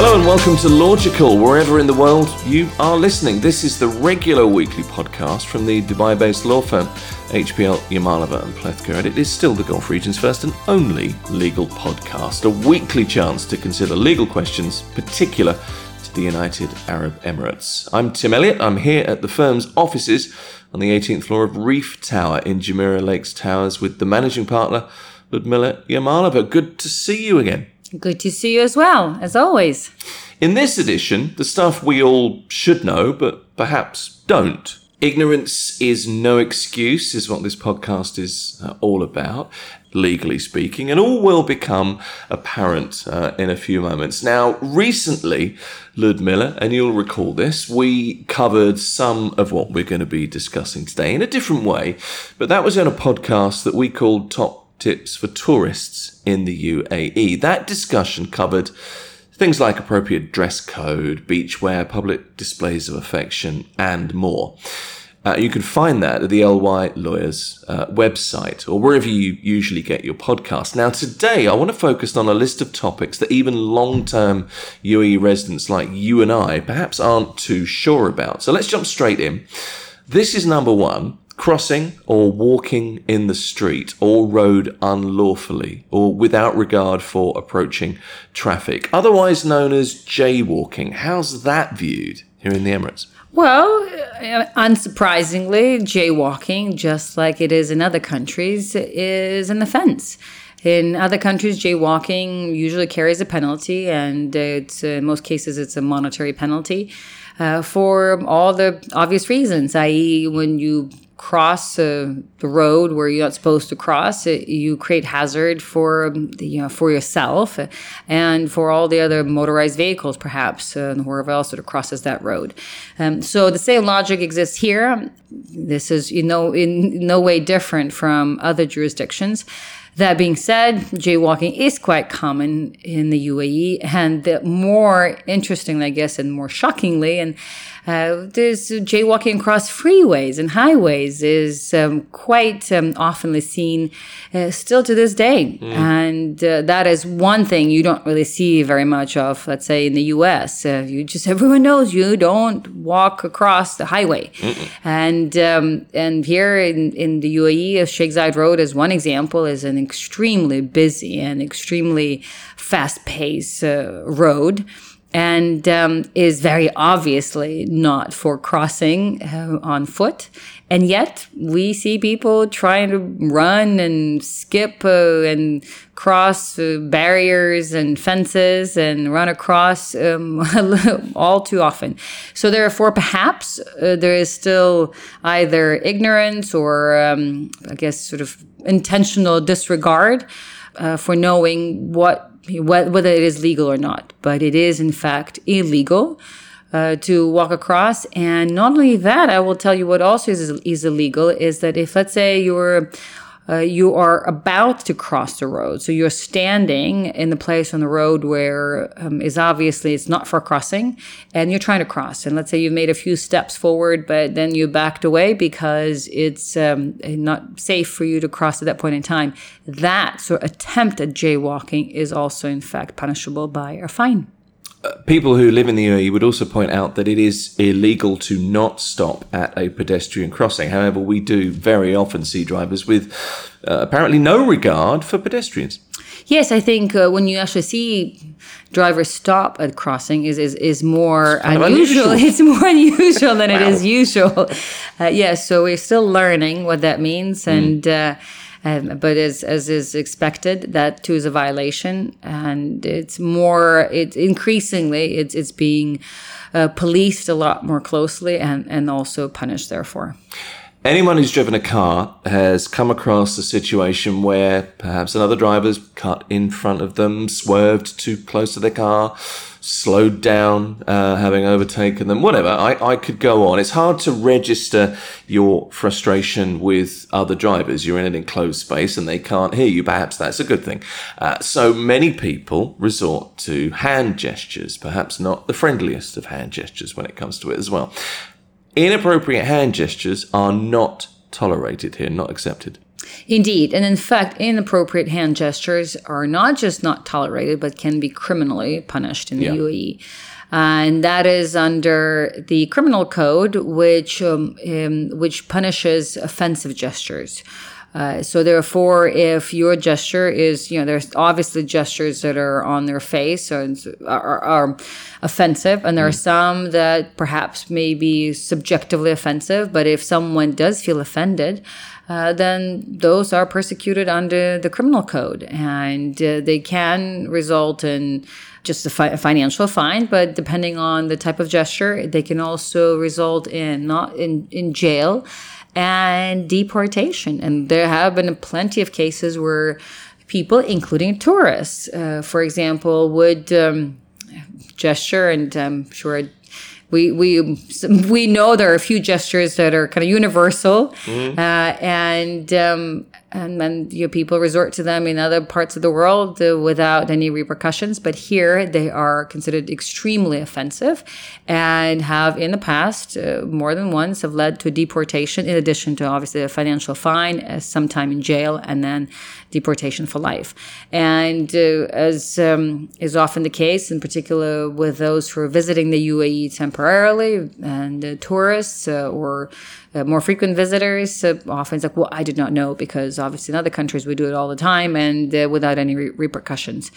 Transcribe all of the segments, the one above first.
Hello and welcome to Logical, wherever in the world you are listening. This is the regular weekly podcast from the Dubai based law firm HPL Yamalova and Plewka, and it is still the Gulf region's first and only legal podcast, a weekly chance to consider legal questions particular to the United Arab Emirates. I'm Tim Elliott, I'm here at the firm's offices on the 18th floor of Reef Tower in Jumeirah Lakes Towers with the managing partner, Ludmila Yamalova. Good to see you again. Good to see you as well, as always. In this edition, the stuff we all should know, but perhaps don't. Ignorance is no excuse, is what this podcast is uh, all about, legally speaking, and all will become apparent uh, in a few moments. Now, recently, Ludmila, and you'll recall this, we covered some of what we're going to be discussing today in a different way, but that was in a podcast that we called Top tips for tourists in the UAE. That discussion covered things like appropriate dress code, beachwear, public displays of affection, and more. Uh, you can find that at the LY Lawyers uh, website or wherever you usually get your podcast. Now, today I want to focus on a list of topics that even long term UAE residents like you and I perhaps aren't too sure about. So let's jump straight in. This is number one crossing or walking in the street or road unlawfully or without regard for approaching traffic, otherwise known as jaywalking. How's that viewed here in the Emirates? Well, uh, unsurprisingly, jaywalking, just like it is in other countries, is an offense. In other countries, jaywalking usually carries a penalty, and it's in most cases it's a monetary penalty uh, for all the obvious reasons, i.e., when you cross uh, the road where you're not supposed to cross, it, you create hazard for um, you know for yourself and for all the other motorized vehicles, perhaps, uh, and whoever else sort of crosses that road. Um, so the same logic exists here. This is you know in no way different from other jurisdictions. That being said, jaywalking is quite common in the UAE, and the more interestingly, I guess, and more shockingly, and uh, there's jaywalking across freeways and highways is um, quite um, oftenly seen uh, still to this day. Mm. And uh, that is one thing you don't really see very much of, let's say, in the US. Uh, you just, everyone knows you don't walk across the highway. Mm-mm. And um, and here in, in the UAE, Sheikh Zayed Road is one example, is an extremely busy and extremely fast paced uh, road and um, is very obviously not for crossing uh, on foot. And yet, we see people trying to run and skip uh, and cross uh, barriers and fences and run across um, all too often. So, therefore, perhaps uh, there is still either ignorance or, um, I guess, sort of intentional disregard uh, for knowing what whether it is legal or not. But it is, in fact, illegal. Uh, to walk across. And not only that, I will tell you what also is, is illegal is that if, let's say, you're uh, you are about to cross the road. So you're standing in the place on the road where um, is obviously it's not for crossing, and you're trying to cross. And let's say you've made a few steps forward, but then you backed away because it's um, not safe for you to cross at that point in time. That sort of attempt at jaywalking is also, in fact, punishable by a fine people who live in the UAE would also point out that it is illegal to not stop at a pedestrian crossing. However, we do very often see drivers with uh, apparently no regard for pedestrians. Yes, I think uh, when you actually see drivers stop at crossing is is, is more unusual. unusual. It's more unusual than wow. it is usual. Uh, yes, yeah, so we're still learning what that means, mm. and uh, um, but as, as is expected, that too is a violation, and it's more. It's increasingly it's it's being uh, policed a lot more closely and and also punished. Therefore. Anyone who's driven a car has come across a situation where perhaps another driver's cut in front of them, swerved too close to their car, slowed down, uh, having overtaken them, whatever. I, I could go on. It's hard to register your frustration with other drivers. You're in an enclosed space and they can't hear you. Perhaps that's a good thing. Uh, so many people resort to hand gestures, perhaps not the friendliest of hand gestures when it comes to it as well. Inappropriate hand gestures are not tolerated here, not accepted. Indeed. And in fact, inappropriate hand gestures are not just not tolerated, but can be criminally punished in the Yeah. UAE. and that is under the criminal code, which um, um, which punishes offensive gestures. Uh, so therefore, if your gesture is, you know, there's obviously gestures that are on their face or are, are offensive, and there are some that perhaps may be subjectively offensive. But if someone does feel offended, uh, then those are persecuted under the criminal code, and uh, they can result in just a, fi- a financial fine. But depending on the type of gesture, they can also result in not in in jail and deportation. And there have been plenty of cases where people, including tourists, uh, for example, would um, gesture, and I'm sure we we we know there are a few gestures that are kind of universal, uh, and um, and then people resort to them in other parts of the world uh, without any repercussions. But here they are considered extremely offensive, and have in the past uh, more than once have led to deportation. In addition to obviously a financial fine, uh, some time in jail, and then deportation for life. And uh, as um, is often the case, in particular with those who are visiting the UAE temporarily and uh, tourists uh, or uh, more frequent visitors, uh, often it's like, well, I did not know because obviously in other countries we do it all the time and uh, without any re- repercussions.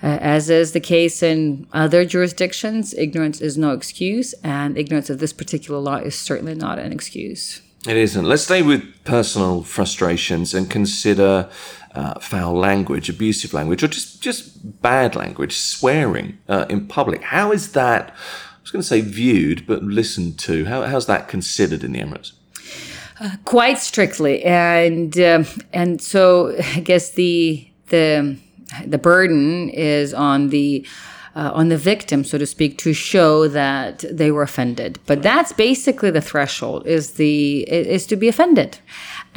Uh, as is the case in other jurisdictions, ignorance is no excuse, and ignorance of this particular law is certainly not an excuse. It isn't. Let's stay with personal frustrations and consider uh, foul language, abusive language, or just just bad language, swearing uh, in public. How is that? Was going to say viewed, but listened to. How, how's that considered in the Emirates? quite strictly and um and so i guess the the the burden is on the uh, on the victim so to speak to show that they were offended but that's basically the threshold is the is to be offended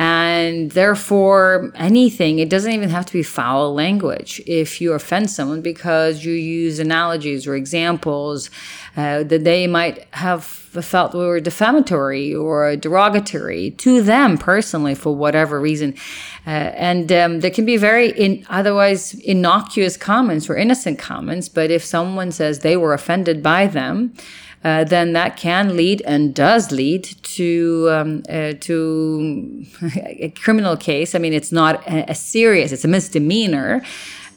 and therefore anything it doesn't even have to be foul language if you offend someone because you use analogies or examples uh, that they might have felt were defamatory or derogatory to them personally for whatever reason. Uh, and um, there can be very in, otherwise innocuous comments or innocent comments but if someone says they were offended by them uh, then that can lead and does lead to um, uh, to a criminal case. I mean, it's not a, a serious; it's a misdemeanor.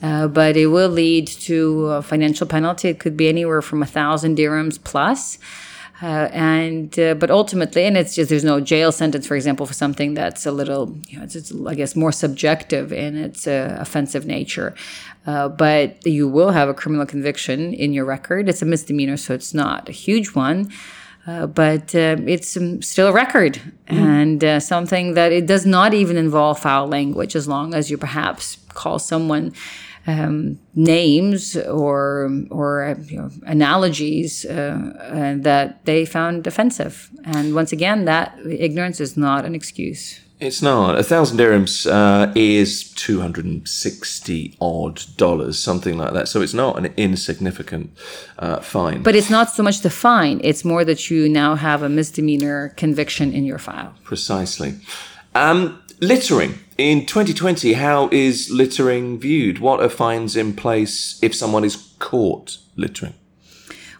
Uh, but it will lead to a financial penalty. It could be anywhere from a thousand dirhams plus. Uh, and uh, but ultimately, and it's just there's no jail sentence, for example, for something that's a little, you know, it's, it's I guess more subjective in its uh, offensive nature. Uh, but you will have a criminal conviction in your record. It's a misdemeanor, so it's not a huge one. Uh, but uh, it's um, still a record and uh, something that it does not even involve foul language as long as you perhaps call someone um, names or or uh, you know, analogies uh, that they found offensive. And once again, that ignorance is not an excuse. It's not. A thousand dirhams uh, is 260 odd dollars, something like that. So it's not an insignificant uh, fine. But it's not so much the fine, it's more that you now have a misdemeanor conviction in your file. Precisely. Um, littering. In 2020, how is littering viewed? What are fines in place if someone is caught littering?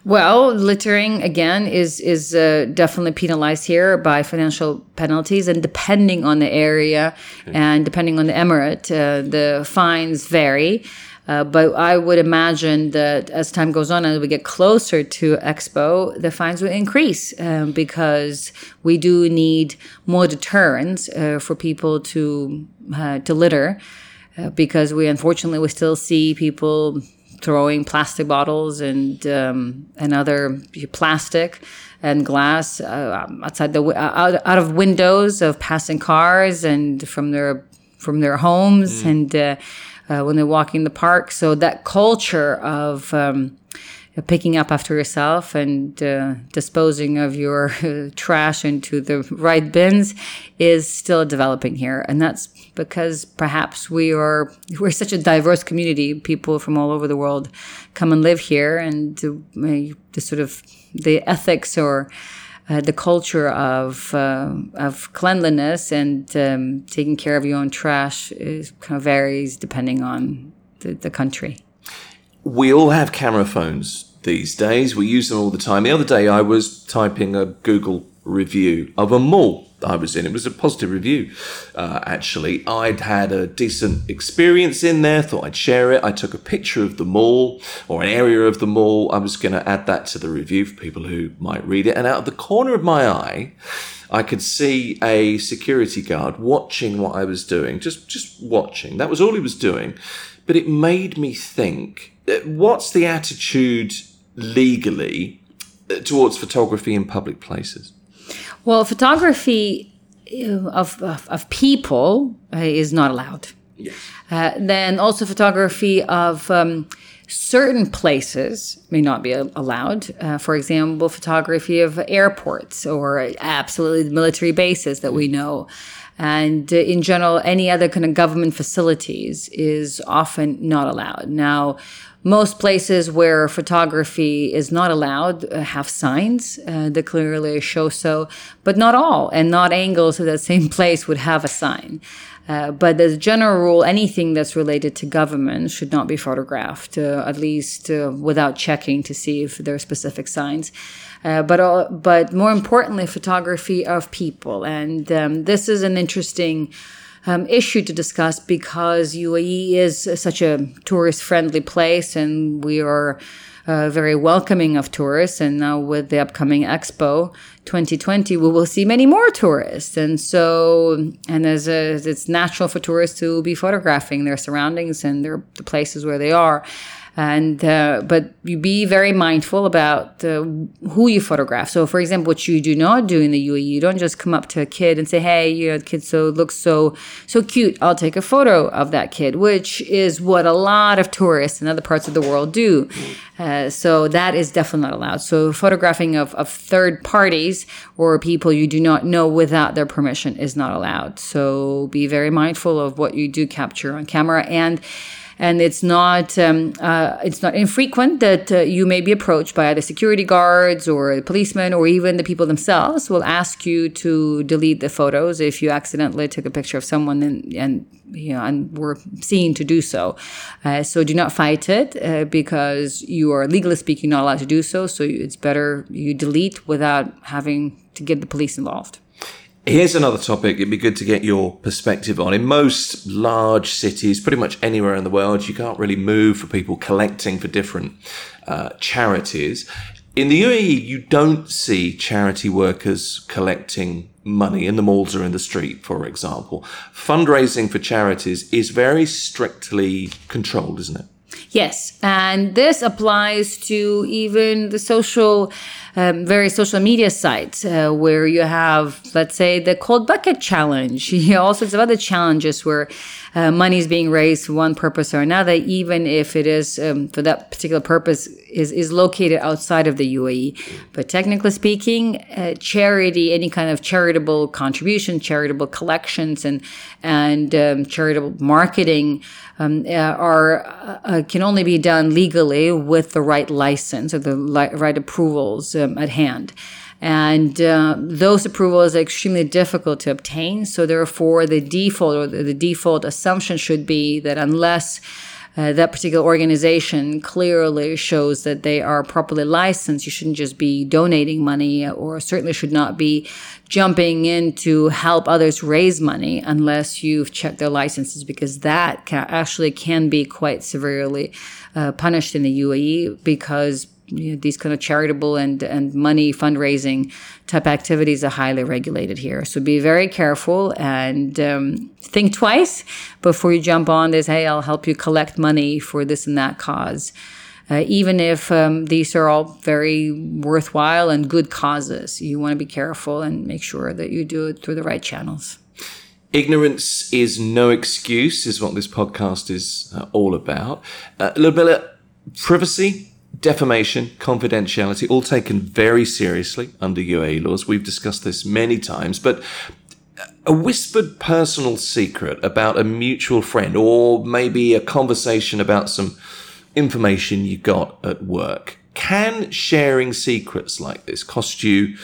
Well, littering again is is uh, definitely penalized here by financial penalties, and depending on the area and depending on the emirate, uh, the fines vary. Uh, but I would imagine that as time goes on and we get closer to Expo, the fines will increase um, because we do need more deterrents uh, for people to uh, to litter. Uh, because we unfortunately we still see people throwing plastic bottles and um, and other plastic and glass uh, outside the out, out of windows of passing cars and from their from their homes Mm. and uh, uh, when they're walking the park. So that culture of um, picking up after yourself and uh, disposing of your trash into the right bins is still developing here, and that's because perhaps we are we're such a diverse community. People from all over the world come and live here, and uh, the sort of the ethics or uh, the culture of uh, of cleanliness and um, taking care of your own trash is kind of varies depending on the, the country. We all have camera phones these days. We use them all the time. The other day, I was typing a Google review of a mall I was in. It was a positive review, uh, actually. I'd had a decent experience in there, thought I'd share it. I took a picture of the mall or an area of the mall. I was going to add that to the review for people who might read it. And out of the corner of my eye, I could see a security guard watching what I was doing, just, just watching. That was all he was doing. But it made me think uh, what's the attitude legally uh, towards photography in public places? Well, photography uh, of, of, of people uh, is not allowed. Yes. Uh, then also photography of um, certain places may not be allowed. Uh, for example, photography of airports or absolutely military bases that we know. And uh, in general, any other kind of government facilities is often not allowed. Now, most places where photography is not allowed uh, have signs uh, that clearly show so, but not all, and not angles of that same place would have a sign. Uh, but as a general rule, anything that's related to government should not be photographed, uh, at least uh, without checking to see if there are specific signs. Uh, but but more importantly, photography of people, and um, this is an interesting um, issue to discuss because UAE is such a tourist friendly place and we are uh, very welcoming of tourists. And now with the upcoming Expo 2020, we will see many more tourists. And so, and as, a, it's natural for tourists to be photographing their surroundings and their, the places where they are and uh, but you be very mindful about uh, who you photograph. So, for example, what you do not do in the UAE, you don't just come up to a kid and say, "Hey, you know, the kid so looks so so cute. I'll take a photo of that kid," which is what a lot of tourists in other parts of the world do. Uh, so that is definitely not allowed. So photographing of, of third parties or people you do not know without their permission is not allowed. So be very mindful of what you do capture on camera and and it's not um, uh, it's not infrequent that uh, you may be approached by either security guards or policemen or even the people themselves will ask you to delete the photos if you accidentally took a picture of someone and, and you know and were seen to do so. Uh, so do not fight it uh, because you are legally speaking not allowed to do so. So it's better you delete without having to get the police involved. Here's another topic it'd be good to get your perspective on. In most large cities, pretty much anywhere in the world, you can't really move for people collecting for different uh, charities. In the UAE, you don't see charity workers collecting money in the malls or in the street, for example. Fundraising for charities is very strictly controlled, isn't it? Yes, and this applies to even the social, um, various social media sites uh, where you have, let's say, the cold bucket challenge, all sorts of other challenges where uh, money is being raised for one purpose or another, even if it is um, for that particular purpose is, is located outside of the UAE. But technically speaking, uh, charity, any kind of charitable contribution, charitable collections, and and um, charitable marketing um, uh, are uh, can only be done legally with the right license or the li- right approvals um, at hand. And uh, those approvals are extremely difficult to obtain. So, therefore, the default or the, default assumption should be that unless uh, that particular organization clearly shows that they are properly licensed. You shouldn't just be donating money or certainly should not be jumping in to help others raise money unless you've checked their licenses because that actually can be quite severely uh, punished in the UAE because you know, these kind of charitable and, and money fundraising type activities are highly regulated here. So be very careful and um, think twice before you jump on this. Hey, I'll help you collect money for this and that cause. Uh, even if um, these are all very worthwhile and good causes, you want to be careful and make sure that you do it through the right channels. Ignorance is no excuse, is what this podcast is uh, all about. Uh, a little bit of privacy defamation, confidentiality, all taken very seriously under UAE laws. We've discussed this many times, but a whispered personal secret about a mutual friend or maybe a conversation about some information you got at work. Can sharing secrets like this cost you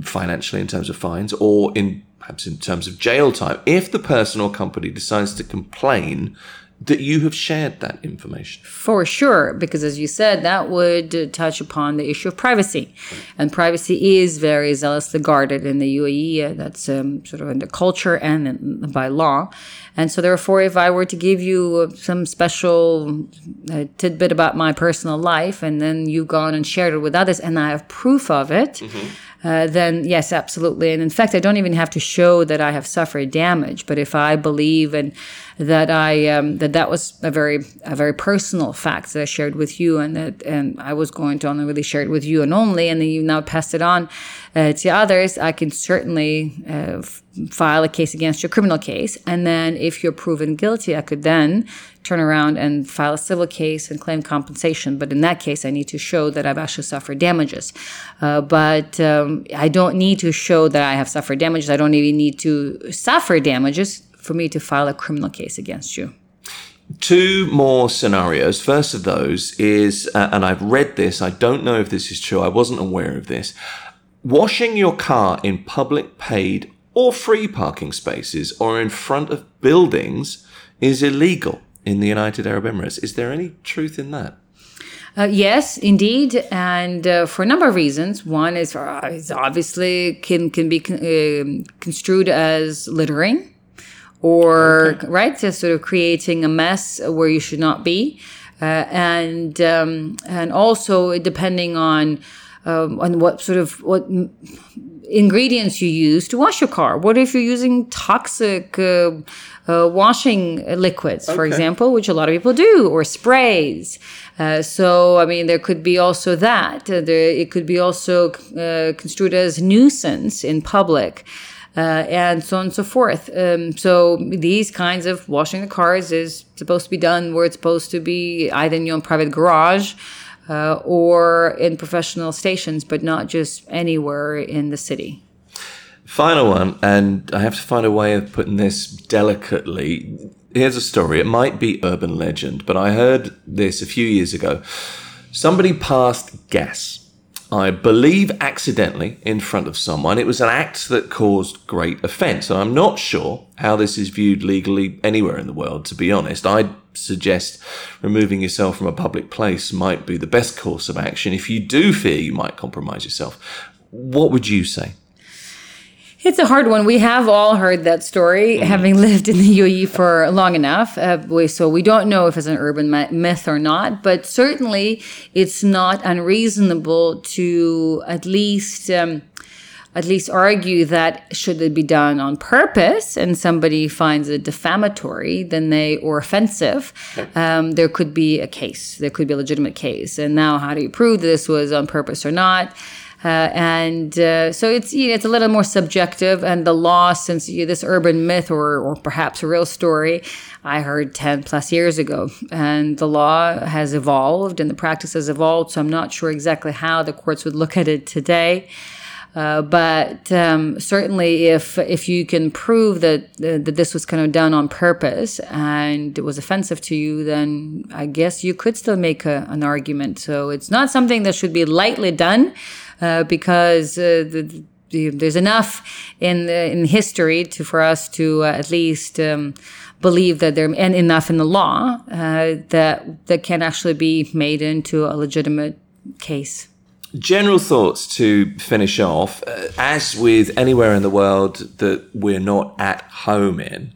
financially in terms of fines or in perhaps in terms of jail time if the person or company decides to complain that you have shared that information. For sure, because as you said, that would touch upon the issue of privacy. And privacy is very zealously guarded in the UAE. Uh, that's um, sort of in the culture and in, by law. And so, therefore, if I were to give you uh, some special uh, tidbit about my personal life and then you've gone and shared it with others and I have proof of it, mm-hmm. Uh, then yes, absolutely. And in fact, I don't even have to show that I have suffered damage. But if I believe and that I um, that that was a very a very personal fact that I shared with you, and that and I was going to only really share it with you and only, and then you now passed it on uh, to others, I can certainly uh, f- file a case against you, a criminal case, and then if you're proven guilty, I could then turn around and file a civil case and claim compensation. But in that case, I need to show that I've actually suffered damages. Uh, but um, I don't need to show that I have suffered damages. I don't even need to suffer damages for me to file a criminal case against you. Two more scenarios. First of those is, uh, and I've read this, I don't know if this is true, I wasn't aware of this. Washing your car in public paid or free parking spaces or in front of buildings is illegal in the United Arab Emirates. Is there any truth in that? Uh, yes, indeed, and uh, for a number of reasons. One is, uh, is obviously can can be con- um, construed as littering, or okay. right, just sort of creating a mess where you should not be, uh, and um, and also depending on um, on what sort of what ingredients you use to wash your car. What if you're using toxic uh, uh, washing liquids, for example, which a lot of people do, or sprays? Uh, so, I mean, there could be also that. Uh, there, it could be also uh, construed as nuisance in public. Uh, and so on and so forth. Um, so these kinds of washing the cars is supposed to be done where it's supposed to be either in your own private garage uh, or in professional stations, but not just anywhere in the city. Final one, and I have to find a way of putting this delicately. Here's a story. It might be urban legend, but I heard this a few years ago. Somebody passed gas I believe accidentally in front of someone. It was an act that caused great offence. And I'm not sure how this is viewed legally anywhere in the world, to be honest. I'd suggest removing yourself from a public place might be the best course of action if you do fear you might compromise yourself. What would you say? It's a hard one. We have all heard that story, mm. having lived in the UAE for long enough. Uh, so we don't know if it's an urban myth or not, but certainly it's not unreasonable to at least. Um, at least argue that should it be done on purpose and somebody finds it defamatory then they or offensive um, there could be a case there could be a legitimate case and now how do you prove this was on purpose or not uh, and uh, so it's you know, it's a little more subjective, and the law, since you this urban myth or or perhaps a real story, I heard ten plus years ago, and the law has evolved and the practice has evolved. So I'm not sure exactly how the courts would look at it today. Uh, but um, certainly, if if you can prove that uh, that this was kind of done on purpose and it was offensive to you, then I guess you could still make a, an argument. So it's not something that should be lightly done. Uh, because uh, the, the, there's enough in in history to for us to uh, at least um, believe that there and enough in the law that that can actually be made into a legitimate case. General thoughts to finish off. Uh, as with anywhere in the world that we're not at home in,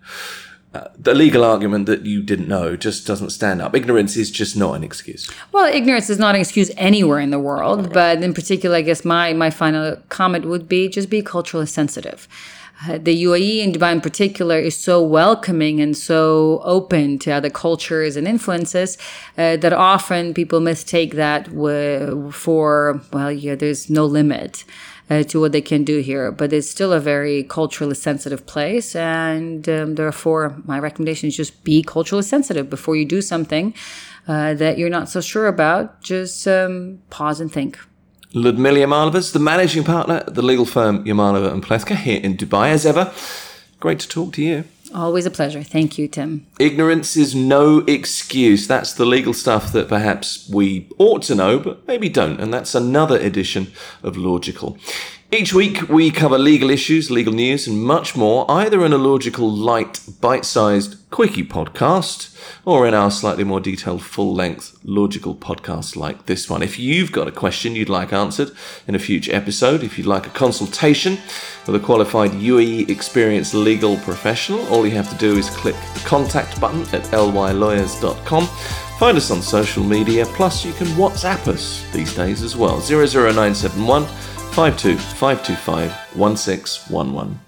uh, the legal argument that you didn't know just doesn't stand up. Ignorance is just not an excuse. Well, ignorance is not an excuse anywhere in the world, okay. but in particular, I guess my, my final comment would be just be culturally sensitive. Uh, the UAE and Dubai in particular is so welcoming and so open to other cultures and influences uh, that often people mistake that w- for, well, yeah, there's no limit uh, to what they can do here. But it's still a very culturally sensitive place, and um, therefore, my recommendation is just be culturally sensitive before you do something uh, that you're not so sure about. Just um, pause and think. Ludmila Yamalova, the managing partner at the legal firm Yamalova and Plewka here in Dubai. As ever, great to talk to you. Always a pleasure. Thank you, Tim. Ignorance is no excuse. That's the legal stuff that perhaps we ought to know, but maybe don't. And that's another edition of Logical. Each week, we cover legal issues, legal news, and much more, either in a logical, light, bite sized, quickie podcast, or in our slightly more detailed, full length, logical podcast like this one. If you've got a question you'd like answered in a future episode, if you'd like a consultation with a qualified UAE experienced legal professional, all you have to do is click the contact button at lylawyers.com. Find us on social media, plus you can WhatsApp us these days as well 00971 52 1611.